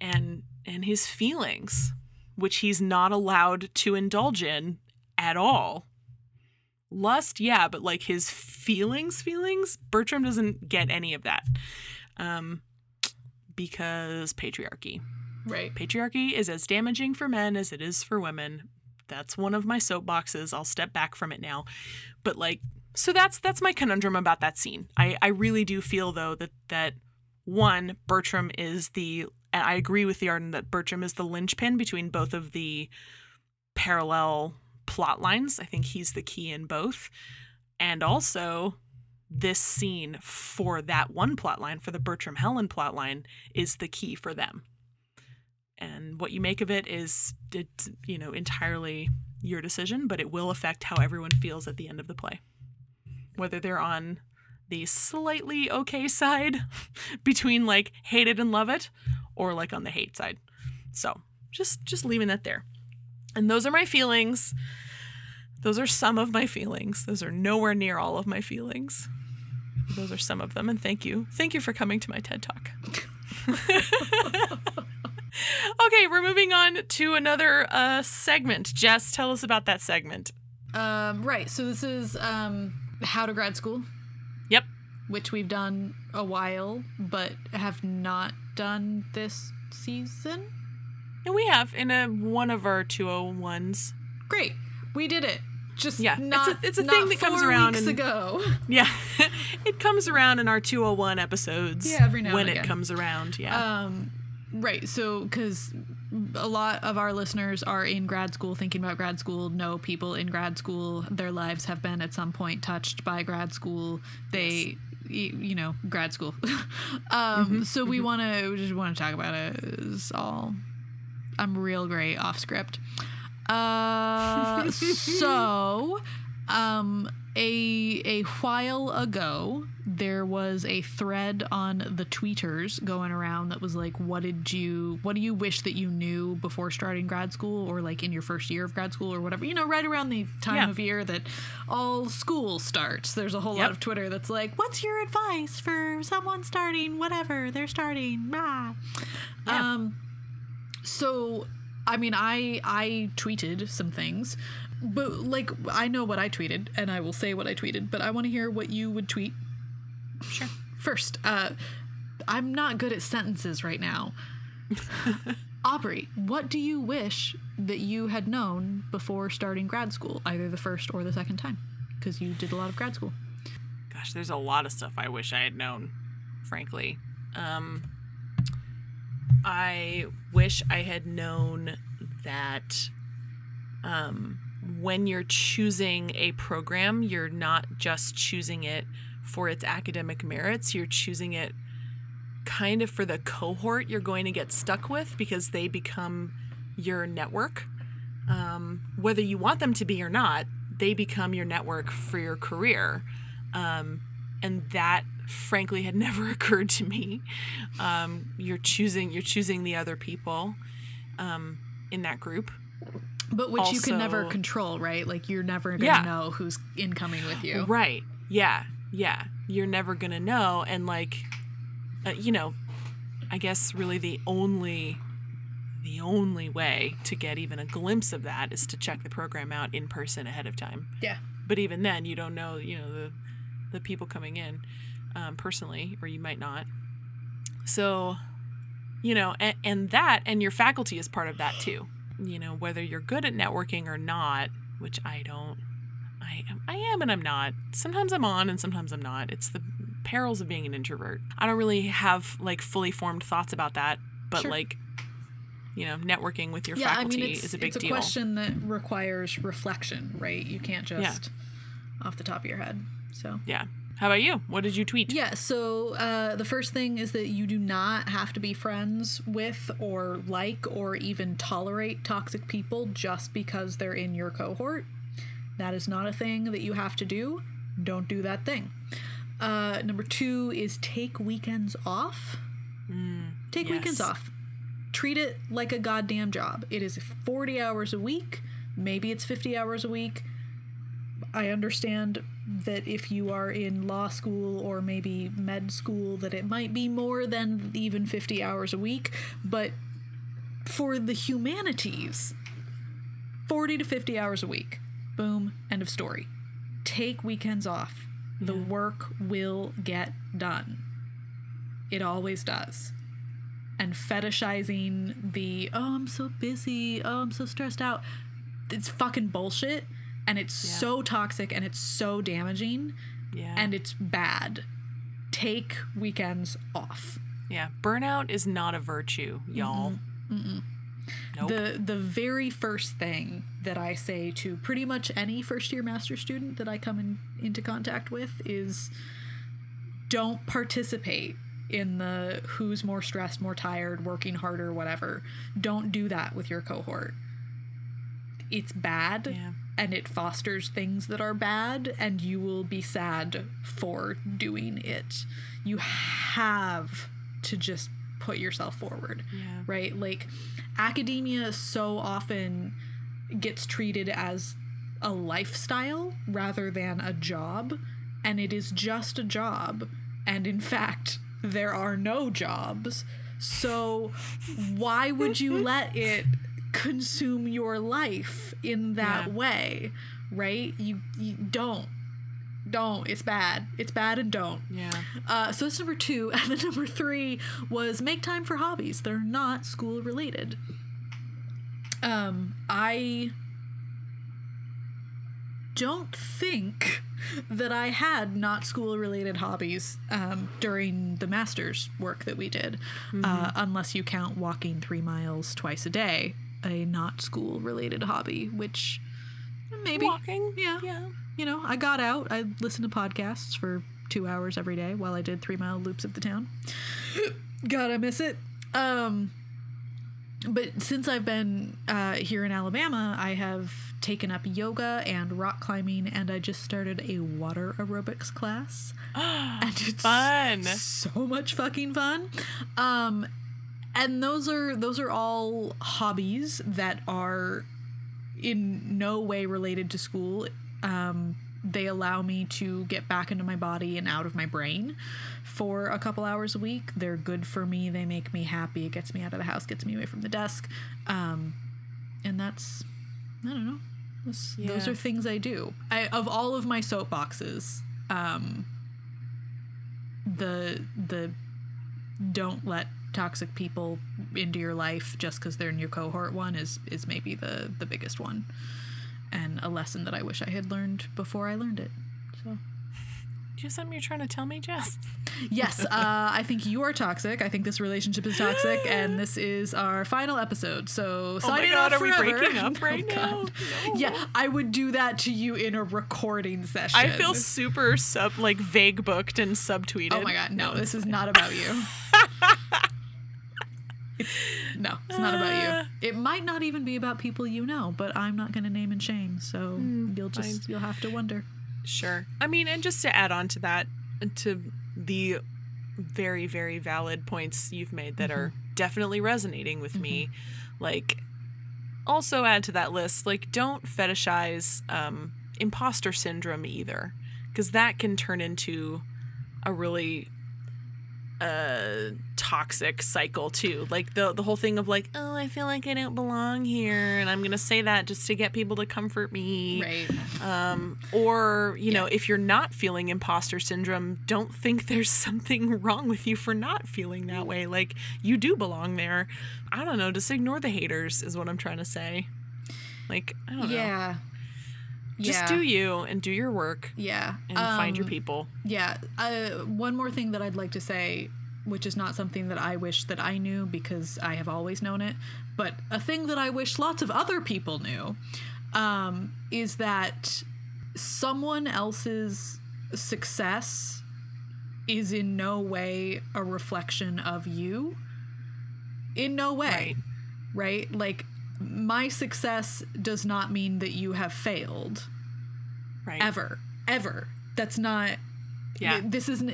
and and his feelings, which he's not allowed to indulge in at all. Lust, yeah, but like his feelings, feelings, Bertram doesn't get any of that. Um because patriarchy. Right. Patriarchy is as damaging for men as it is for women. That's one of my soapboxes. I'll step back from it now. But like so that's that's my conundrum about that scene. I I really do feel though that that one Bertram is the and I agree with the Arden that Bertram is the linchpin between both of the parallel plot lines. I think he's the key in both. And also this scene for that one plotline, for the Bertram Helen plotline, is the key for them. And what you make of it is, it's, you know, entirely your decision, but it will affect how everyone feels at the end of the play. Whether they're on the slightly okay side (laughs) between like hate it and love it, or like on the hate side. So just just leaving that there. And those are my feelings. Those are some of my feelings. Those are nowhere near all of my feelings. Those are some of them, and thank you. Thank you for coming to my TED Talk. (laughs) okay, we're moving on to another uh, segment. Jess, tell us about that segment. Um, right. So this is um, How to Grad School. Yep. Which we've done a while, but have not done this season. And we have in a one of our 201s. Great. We did it just yeah, not, it's a, it's a thing that comes around weeks ago. (laughs) Yeah, (laughs) it comes around in our 201 episodes. Yeah, every now when it again. comes around. Yeah. Um, right. So because a lot of our listeners are in grad school, thinking about grad school, know people in grad school. Their lives have been at some point touched by grad school. They. Yes. You know, grad school. (laughs) um, mm-hmm, so we mm-hmm. want to just want to talk about it. It's all I'm real great off script. Uh, (laughs) so, um, a a while ago, there was a thread on the tweeters going around that was like, "What did you? What do you wish that you knew before starting grad school, or like in your first year of grad school, or whatever? You know, right around the time Yeah. of year that all school starts. There's a whole lot of Twitter that's like, "What's your advice for someone starting whatever they're starting?" Yeah. Um, so I mean, I I tweeted some things, but like I know what I tweeted, and I will say what I tweeted. But I want to hear what you would tweet Sure. first. Uh, I'm not good at sentences right now. (laughs) Aubrey, what do you wish that you had known before starting grad school, either the first or the second time? Because you did a lot of grad school. Gosh, there's a lot of stuff I wish I had known, frankly. Um, I wish I had known that um, when you're choosing a program, you're not just choosing it for its academic merits, you're choosing it kind of for the cohort you're going to get stuck with because they become your network. Um, whether you want them to be or not, they become your network for your career. Um, and that frankly had (laughs) never occurred to me. Um, you're choosing you're choosing the other people um, in that group. But which you can never control, right? Like you're never going to Yeah. know who's incoming with you. Right. Yeah. Yeah. You're never going to know. And, like, uh, you know, I guess really the only. The only way to get even a glimpse of that is to check the program out in person ahead of time. Yeah. But even then, you don't know, you know, the the people coming in um, personally, or you might not. So, you know, and, and that, and your faculty is part of that too. You know, whether you're good at networking or not, which I don't. I am, I am and I'm not. Sometimes I'm on and sometimes I'm not. It's the perils of being an introvert. I don't really have like fully formed thoughts about that, but Sure. like, you know, networking with your yeah, I faculty mean, is a big deal. it's a deal. question that requires reflection, right? You can't just off the top of your head. So Yeah. How about you? What did you tweet? Yeah, so uh, the first thing is that you do not have to be friends with or like or even tolerate toxic people just because they're in your cohort. That is not a thing that you have to do. Don't do that thing. Uh, number two is take weekends off. take weekends off. Treat it like a goddamn job. It is 40 hours a week. Maybe it's 50 hours a week. I understand that if you are in law school or maybe med school, that it might be more than even 50 hours a week. But for the humanities, 40 to 50 hours a week. Boom, end of story. Take weekends off. The work will get done. It always does. And fetishizing the, oh, I'm so busy, oh, I'm so stressed out. It's fucking bullshit. And it's Yeah. so toxic and it's so damaging Yeah. and it's bad. Take weekends off. yeah. Burnout is not a virtue, y'all. Nope. The the very first thing that I say to pretty much any first year master student that I come in, into contact with is don't participate in the who's more stressed, more tired, working harder, whatever. Don't do that with your cohort. It's bad Yeah. And it fosters things that are bad and you will be sad for doing it. You have to just put yourself forward Yeah. right? Like academia so often gets treated as a lifestyle rather than a job, and it is just a job. And in fact, there are no jobs. So why would you (laughs) let it consume your life in that Yeah. way, right? You, you don't. Don't. It's bad. It's bad and don't. Yeah. Uh, so that's number two. (laughs) And then number three was make time for hobbies. They're not school related. Um, I don't think that I had not school related hobbies um, during the master's work that we did, uh, unless you count walking three miles twice a day, a not school related hobby, which maybe. Walking. Yeah. Yeah. You know, I got out. I listened to podcasts for two hours every day while I did three mile loops of the town. (coughs) God, I miss it. Um, but since I've been uh, here in Alabama, I have taken up yoga and rock climbing, and I just started a water aerobics class. (gasps) and it's Fun. so much fucking fun. Um, and those are those are all hobbies that are in no way related to school. Um, they allow me to get back into my body and out of my brain for a couple hours a week. They're good for me. They make me happy. It gets me out of the house, gets me away from the desk. Um, and that's, I don't know. Those, those are things I do. I, of all of my soapboxes, um, the the don't let toxic people into your life just because they're in your cohort one is is maybe the the biggest one and a lesson that i wish i had learned before i learned it so Do you have something you're trying to tell me, Jess? yes (laughs) uh, i think you are toxic i think this relationship is toxic (gasps) and this is our final episode so Oh signing off are we forever. breaking up (laughs) Oh, right now? No. yeah i would do that to you in a recording session I feel super sub like vague booked and subtweeted. oh my god no this is not about you (laughs) (laughs) no it's not about you. It might not even be about people you know but i'm not going to name and shame so Hmm, you'll just you'll have to wonder. Sure. I mean, and just to add on to that, to the very, very valid points you've made that are definitely resonating with me, like, also add to that list, like, don't fetishize um, imposter syndrome either, because that can turn into a really uh toxic cycle too. Like the the whole thing of like oh i feel like i don't belong here and i'm gonna say that just to get people to comfort me. Right. Um, or you know if you're not feeling imposter syndrome don't think there's (laughs) something wrong with you for not feeling that way. Like you do belong there. I don't know just ignore the haters is what i'm trying to say. Like i don't know. Yeah just yeah. do you and do your work yeah and find your Um, people Yeah. Uh, one more thing that I'd like to say, which is not something that I wish that I knew because I have always known it, but a thing that I wish lots of other people knew, um, is that someone else's success is in no way a reflection of you. In no way right right? Like, my success does not mean that you have failed right ever, ever. That's not. Yeah. This isn't.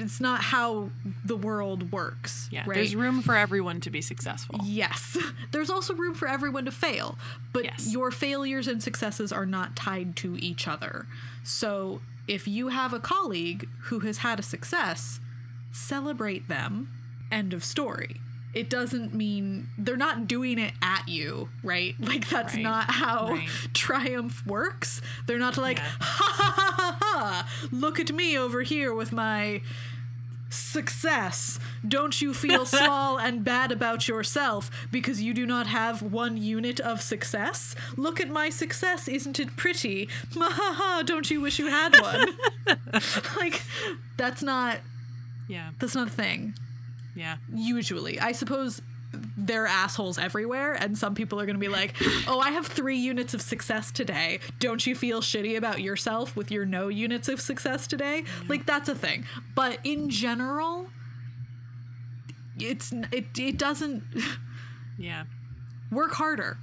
It's not how the world works. yeah Right. there's room for everyone to be successful Yes. (laughs) There's also room for everyone to fail, but Yes. your failures and successes are not tied to each other. So if you have a colleague who has had a success, celebrate them. End of story. It doesn't mean they're not doing it at you, right? (laughs) Like that's Right. not how Right. (laughs) triumph works. They're not like, Yeah. (laughs) ha ha ha ha ha, look at me over here with my success. Don't you feel small and bad about yourself because you do not have one unit of success? Look at my success, isn't it pretty? Mahaha, don't you wish you had one? like that's not yeah that's not a thing. Yeah Usually. I suppose there are assholes everywhere and some people are going to be like, "Oh, I have 3 units of success today. Don't you feel shitty about yourself with your no units of success today?" Like that's a thing. But in general, it's it it doesn't (laughs) yeah work harder.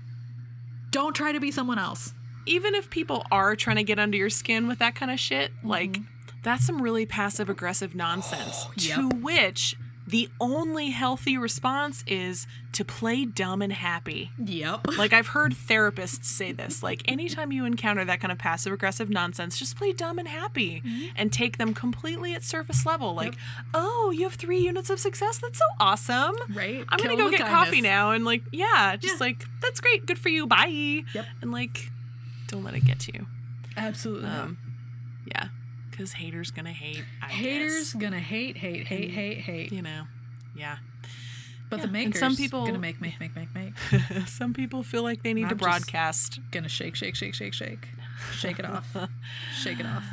Don't try to be someone else. even if people are trying to get under your skin with that kind of shit, like mm-hmm. that's some really passive aggressive nonsense. Oh, yep. To which the only healthy response is to play dumb and happy. Yep. (laughs) Like I've heard therapists say this. Like anytime you encounter that kind of passive aggressive nonsense, just play dumb and happy and take them completely at surface level. Like, oh, you have three units of success. That's so awesome. Right. I'm Kill gonna go get kindness. coffee now and like, yeah, just Yeah. like that's great, good for you, bye. Yep. And like, don't let it get to you. Absolutely. Um, yeah, because haters gonna hate. I Haters guess. gonna hate, hate, hate, And- hate, hate. you know, yeah. But the yeah, and makers some people- gonna make, make, make, make, make. (laughs) Some people feel like they need to I'm just- broadcast. Gonna shake, shake, shake, shake, shake. Shake it off. (laughs) Shake it off.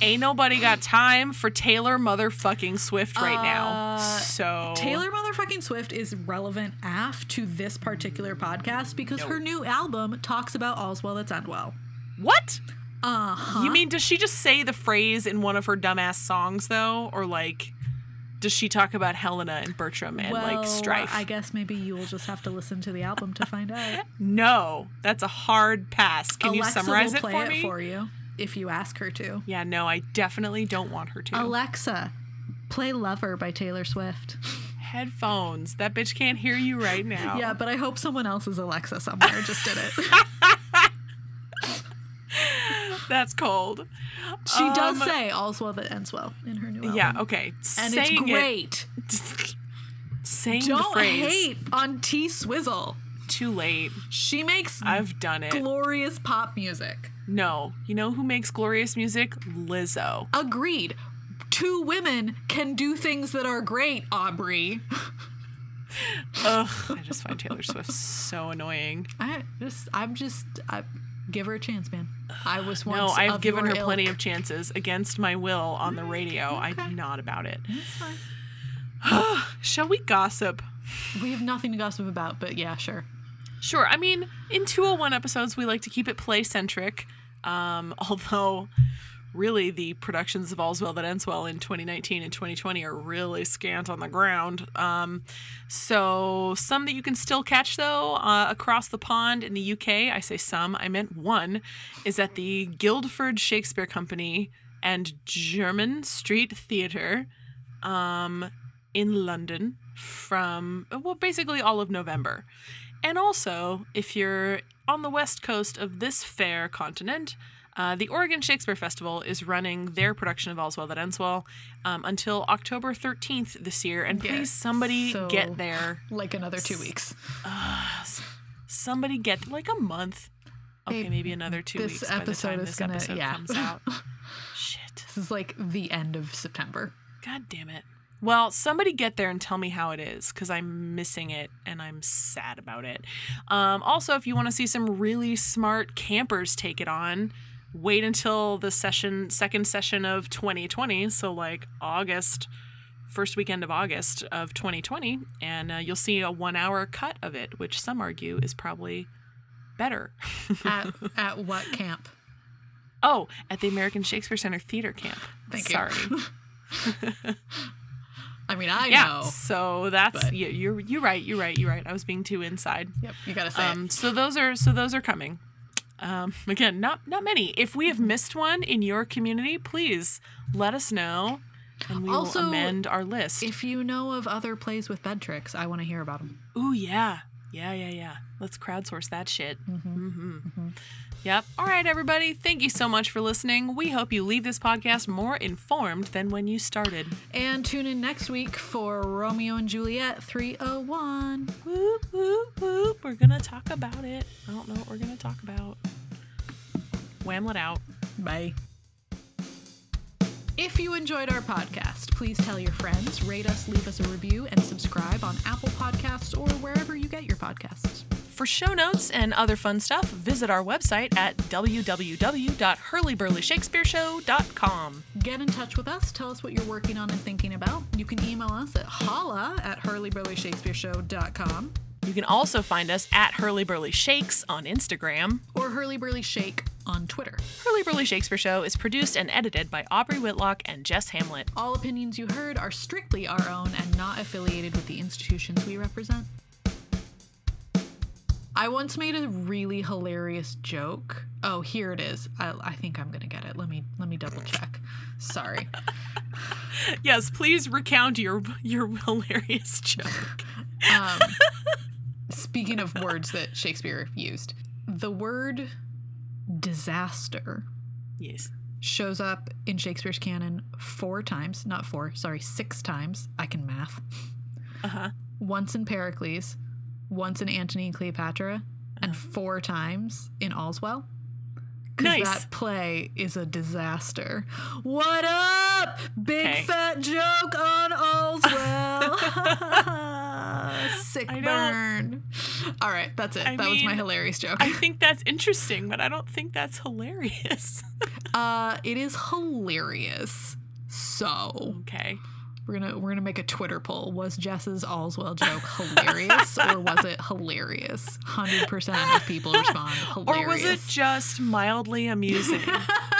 Ain't nobody got time for Taylor motherfucking Swift right now. Uh, So Taylor motherfucking Swift is relevant af to this particular podcast because No. her new album talks about all's well that's unwell. what? Uh huh. You mean does she just say the phrase in one of her dumbass songs though, or like? does she talk about Helena and Bertram and well, like strife? I guess maybe you will just have to listen to the album to find out. (laughs) no, that's a hard pass. Can Alexa you summarize will it play for it me? for you if you ask her to. Yeah, no, I definitely don't want her to. Alexa, play "Lover" by Taylor Swift. (laughs) Headphones. That bitch can't hear you right now. Yeah, but I hope someone else's Alexa somewhere just did it. (laughs) That's cold. She does Um, say "All's well that ends well" in her new album. Yeah, okay. and Saying it's great. It, saying the Don't phrase hate on T Swizzle. too late. She makes I've done it. glorious pop music. no. You know who makes glorious music? Lizzo. Agreed. Two women can do things that are great, Aubrey. (laughs) Ugh, I just find Taylor Swift so annoying. I just, I'm just, I give her a chance, man. I was once. No, I've given her your plenty of chances against my will on the radio. okay. I'm not about it. It's fine. (sighs) Shall we gossip? We have nothing to gossip about, but yeah, sure. Sure. I mean, in 201 episodes, we like to keep it play centric. Um, (laughs) although, really, the productions of All's Well That Ends Well in 2019 and 2020 are really scant on the ground. Um, so, some that you can still catch, though, uh, across the pond in the UK, I say some, I meant one, is at the Guildford Shakespeare Company and Jermyn Street Theatre um, in London from, well, basically all of November. And also, if you're on the west coast of this fair continent, uh, the Oregon Shakespeare Festival is running their production of All's Well That Ends Well um, until October 13th this year. And Yeah, please, somebody so- get there. Like another two weeks. Somebody get like a month. Okay, Babe, maybe another two this weeks by the episode time is this gonna- episode yeah. comes out. (laughs) Shit. This is like the end of September. God damn it. Well, somebody get there and tell me how it is because I'm missing it and I'm sad about it. Um, also, if you want to see some really smart campers take it on, wait until the session, second session of 2020. So, like August, first weekend of August of 2020, and uh, you'll see a one hour cut of it, which some argue is probably better. (laughs) At at what camp? oh, at the American Shakespeare Center Theater Camp. Thank you. Sorry. (laughs) (laughs) I mean, I yeah. know. So that's but- yeah, you're you're right. You're right. You're right. I was being too inside. Yep, you gotta say Um, so those are so those are coming. Um, (laughs) again, not not many. If we have missed one in your community, please let us know, and we Also, will amend our list. If you know of other plays with bed tricks, I want to hear about them. Ooh yeah, yeah, yeah, yeah. Let's crowdsource that shit. Mm-hmm. Yep. All right, everybody. Thank you so much for listening. We hope you leave this podcast more informed than when you started. And tune in next week for Romeo and Juliet 301. Whoop whoop whoop. We're gonna talk about it. I don't know what we're gonna talk about. Whamlet out. Bye. If you enjoyed our podcast, please tell your friends, rate us, leave us a review, and subscribe on Apple Podcasts or wherever you get your podcasts. For show notes and other fun stuff, visit our website at www.hurlyburlyshakespeareshow.com. Get in touch with us. Tell us what you're working on and thinking about. You can email us at holla at hurlyburlyshakespeareshow.com You can also find us at Hurly Burly Shakes on Instagram. or hurlyburlyshake on Twitter. Hurly Burly Shakespeare Show is produced and edited by Aubrey Whitlock and Jess Hamlet. All opinions you heard are strictly our own and not affiliated with the institutions we represent. I once made a really hilarious joke. Oh, here it is. I, I think I'm gonna get it. Let me let me double check. Sorry. (laughs) Yes, please recount your your hilarious (laughs) joke. Um, (laughs) speaking of words that Shakespeare used, the word disaster Yes. shows up in Shakespeare's canon four times. Not four, sorry, six times. I can math. Uh huh. once in Pericles, once in Antony and Cleopatra, and four times in All's Well. 'Cause Nice. that play is a disaster. What up? Big Okay. fat joke on All's Well. (laughs) (laughs) Sick I burn. All right, that's it. I that was my hilarious joke. I think that's interesting, but I don't think that's hilarious. (laughs) uh, it is hilarious. So okay. We're gonna we're gonna make a Twitter poll. Was Jess's All's Well joke (laughs) hilarious, or was it hilarious? Hundred percent of people (laughs) respond hilarious. Or was it just mildly amusing? (laughs)